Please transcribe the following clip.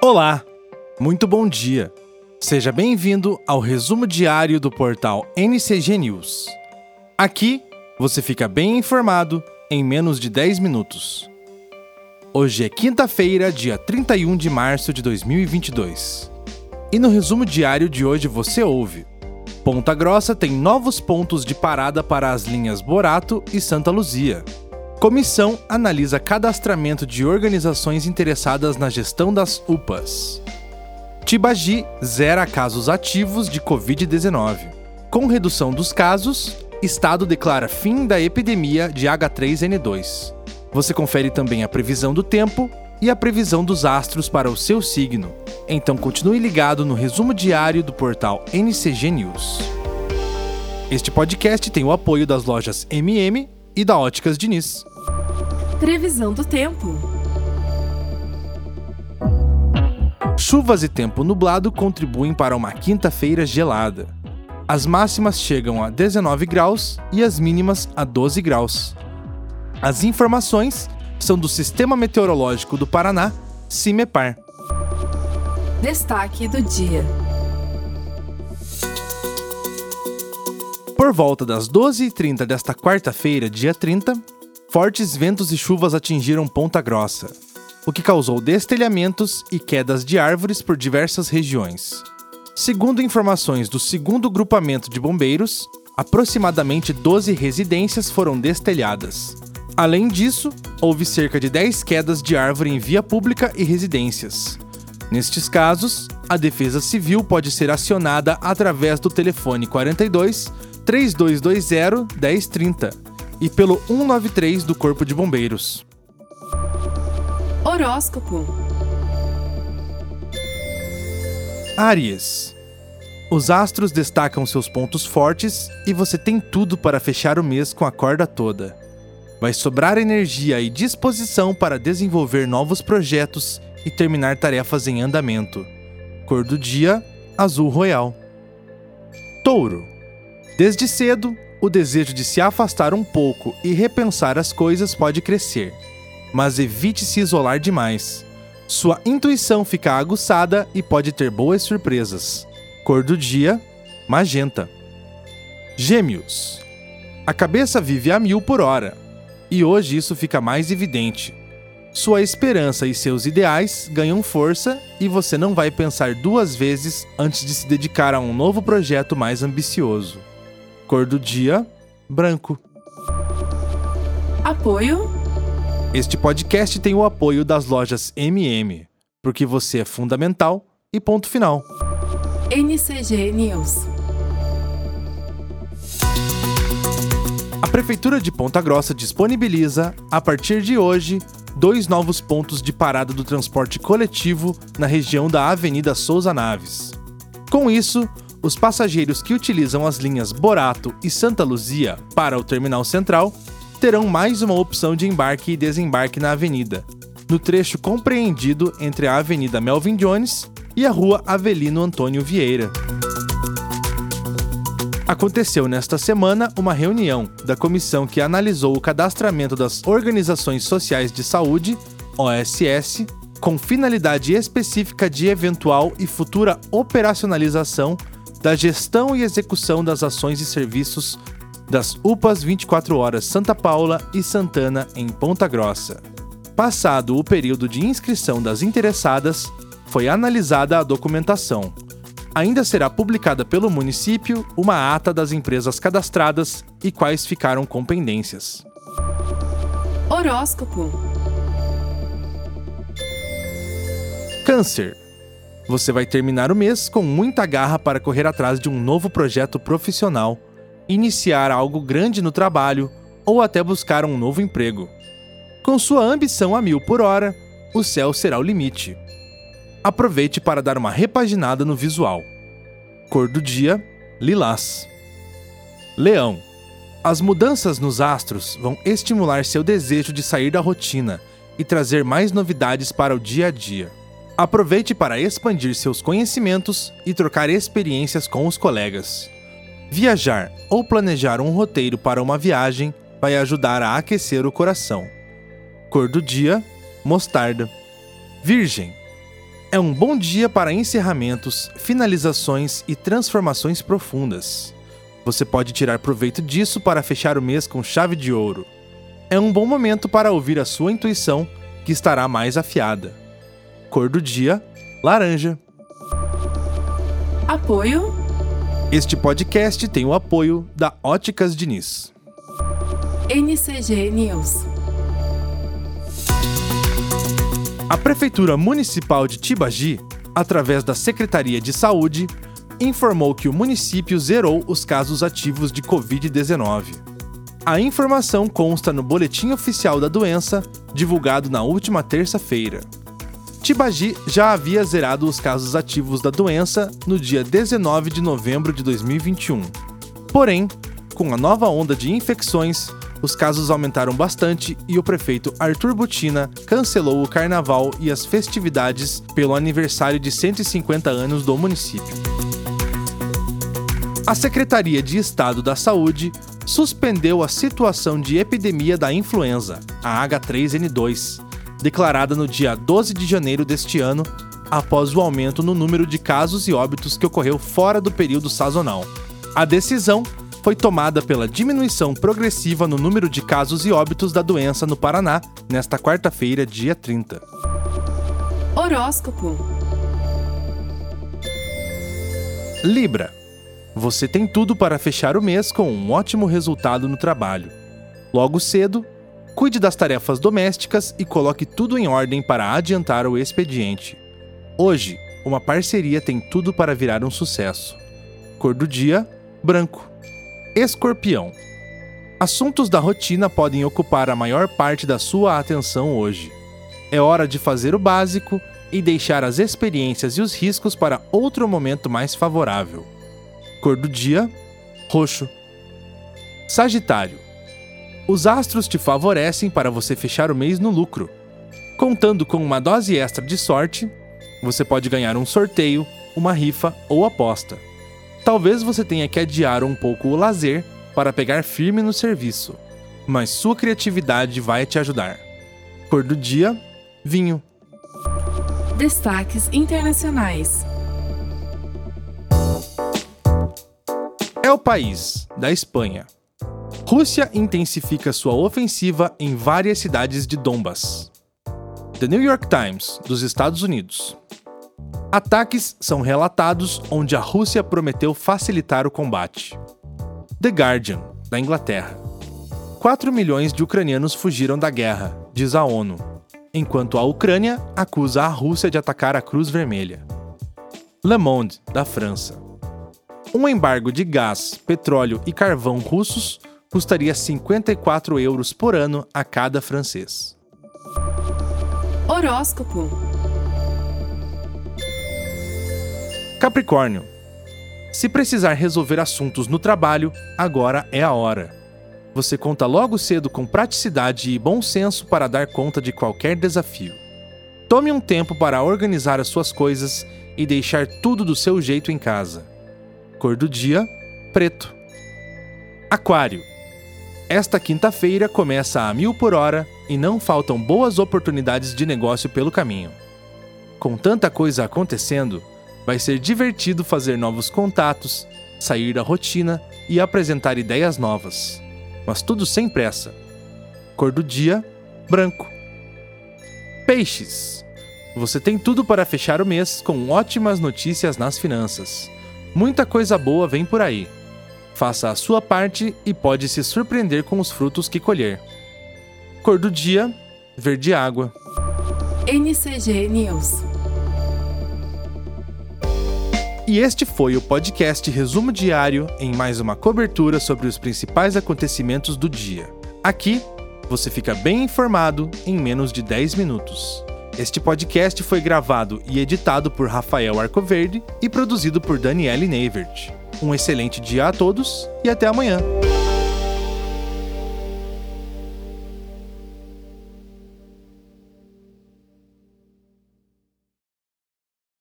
Olá, muito bom dia. Seja bem-vindo ao resumo diário do portal NCG News. Aqui você fica bem informado em menos de 10 minutos. Hoje é quinta-feira, dia 31 de março de 2022. E no resumo diário de hoje você ouve: Ponta Grossa tem novos pontos de parada para as linhas Borato e Santa Luzia. Comissão analisa cadastramento de organizações interessadas na gestão das UPAs. Tibagi zera casos ativos de Covid-19. Com redução dos casos, Estado declara fim da epidemia de H3N2. Você confere também a previsão do tempo e a previsão dos astros para o seu signo. Então continue ligado no resumo diário do portal NCG News. Este podcast tem o apoio das lojas MM e da Óticas Diniz. Previsão do tempo. Chuvas e tempo nublado contribuem para uma quinta-feira gelada. As máximas chegam a 19 graus e as mínimas a 12 graus. As informações são do Sistema Meteorológico do Paraná, CIMEPAR. Destaque do dia. Por volta das 12h30 desta quarta-feira, dia 30, fortes ventos e chuvas atingiram Ponta Grossa, o que causou destelhamentos e quedas de árvores por diversas regiões. Segundo informações do segundo grupamento de bombeiros, aproximadamente 12 residências foram destelhadas. Além disso, houve cerca de 10 quedas de árvore em via pública e residências. Nestes casos, a Defesa Civil pode ser acionada através do telefone 42 3220 1030 e pelo 193 do Corpo de Bombeiros. Horóscopo. Áries. Os astros destacam seus pontos fortes e você tem tudo para fechar o mês com a corda toda. Vai sobrar energia e disposição para desenvolver novos projetos e terminar tarefas em andamento. Cor do dia: azul royal. Touro. Desde cedo, o desejo de se afastar um pouco e repensar as coisas pode crescer, mas evite se isolar demais. Sua intuição fica aguçada e pode ter boas surpresas. Cor do dia: magenta. Gêmeos. A cabeça vive a mil por hora, e hoje isso fica mais evidente. Sua esperança e seus ideais ganham força e você não vai pensar duas vezes antes de se dedicar a um novo projeto mais ambicioso. Cor do dia: branco. Apoio. Este podcast tem o apoio das lojas MM, porque você é fundamental e ponto final. NCG News. A Prefeitura de Ponta Grossa disponibiliza, a partir de hoje, dois novos pontos de parada do transporte coletivo na região da Avenida Souza Naves. Com isso, os passageiros que utilizam as linhas Borato e Santa Luzia para o terminal central terão mais uma opção de embarque e desembarque na avenida, no trecho compreendido entre a Avenida Melvin Jones e a Rua Avelino Antônio Vieira. Aconteceu nesta semana uma reunião da comissão que analisou o cadastramento das Organizações Sociais de Saúde, OSS, com finalidade específica de eventual e futura operacionalização da gestão e execução das ações e serviços das UPAs 24 Horas Santa Paula e Santana em Ponta Grossa. Passado o período de inscrição das interessadas, foi analisada a documentação. Ainda será publicada pelo município uma ata das empresas cadastradas e quais ficaram com pendências. Horóscopo. Câncer. Você vai terminar o mês com muita garra para correr atrás de um novo projeto profissional, iniciar algo grande no trabalho ou até buscar um novo emprego. Com sua ambição a mil por hora, o céu será o limite. Aproveite para dar uma repaginada no visual. Cor do dia: lilás. Leão. As mudanças nos astros vão estimular seu desejo de sair da rotina e trazer mais novidades para o dia a dia. Aproveite para expandir seus conhecimentos e trocar experiências com os colegas. Viajar ou planejar um roteiro para uma viagem vai ajudar a aquecer o coração. Cor do dia: mostarda. Virgem. É um bom dia para encerramentos, finalizações e transformações profundas. Você pode tirar proveito disso para fechar o mês com chave de ouro. É um bom momento para ouvir a sua intuição, que estará mais afiada. Cor do dia: laranja. Apoio. Este podcast tem o apoio da Óticas Diniz. NCG News. A Prefeitura Municipal de Tibagi, através da Secretaria de Saúde, informou que o município zerou os casos ativos de Covid-19. A informação consta no Boletim Oficial da Doença, divulgado na última terça-feira. Tibagi já havia zerado os casos ativos da doença no dia 19 de novembro de 2021. Porém, com a nova onda de infecções, os casos aumentaram bastante e o prefeito Arthur Butina cancelou o carnaval e as festividades pelo aniversário de 150 anos do município. A Secretaria de Estado da Saúde suspendeu a situação de epidemia da influenza, a H3N2, declarada no dia 12 de janeiro deste ano, após o aumento no número de casos e óbitos que ocorreu fora do período sazonal. A decisão foi tomada pela diminuição progressiva no número de casos e óbitos da doença no Paraná nesta quarta-feira, dia 30. Horóscopo. Libra. Você tem tudo para fechar o mês com um ótimo resultado no trabalho. Logo cedo, cuide das tarefas domésticas e coloque tudo em ordem para adiantar o expediente. Hoje, uma parceria tem tudo para virar um sucesso. Cor do dia: branco. Escorpião. Assuntos da rotina podem ocupar a maior parte da sua atenção hoje. É hora de fazer o básico e deixar as experiências e os riscos para outro momento mais favorável. Cor do dia: roxo. Sagitário. Os astros te favorecem para você fechar o mês no lucro. Contando com uma dose extra de sorte, você pode ganhar um sorteio, uma rifa ou aposta. Talvez você tenha que adiar um pouco o lazer para pegar firme no serviço, mas sua criatividade vai te ajudar. Cor do dia: vinho. Destaques internacionais. É o país, da Espanha. Rússia intensifica sua ofensiva em várias cidades de Donbass. The New York Times, dos Estados Unidos. Ataques são relatados onde a Rússia prometeu facilitar o combate. The Guardian, da Inglaterra. 4 milhões de ucranianos fugiram da guerra, diz a ONU, enquanto a Ucrânia acusa a Rússia de atacar a Cruz Vermelha. Le Monde, da França. Um embargo de gás, petróleo e carvão russos custaria 54 euros por ano a cada francês. Horóscopo. Capricórnio. Se precisar resolver assuntos no trabalho, agora é a hora. Você conta logo cedo com praticidade e bom senso para dar conta de qualquer desafio. Tome um tempo para organizar as suas coisas e deixar tudo do seu jeito em casa. Cor do dia: preto. Aquário. Esta quinta-feira começa a mil por hora e não faltam boas oportunidades de negócio pelo caminho. Com tanta coisa acontecendo, Vai ser divertido fazer novos contatos, sair da rotina e apresentar ideias novas. Mas tudo sem pressa. Cor do dia: branco. Peixes. Você tem tudo para fechar o mês com ótimas notícias nas finanças. Muita coisa boa vem por aí. Faça a sua parte e pode se surpreender com os frutos que colher. Cor do dia: verde água. NCG News. E este foi o podcast Resumo Diário em mais uma cobertura sobre os principais acontecimentos do dia. Aqui, você fica bem informado em menos de 10 minutos. Este podcast foi gravado e editado por Rafael Arcoverde e produzido por Daniele Neivert. Um excelente dia a todos e até amanhã!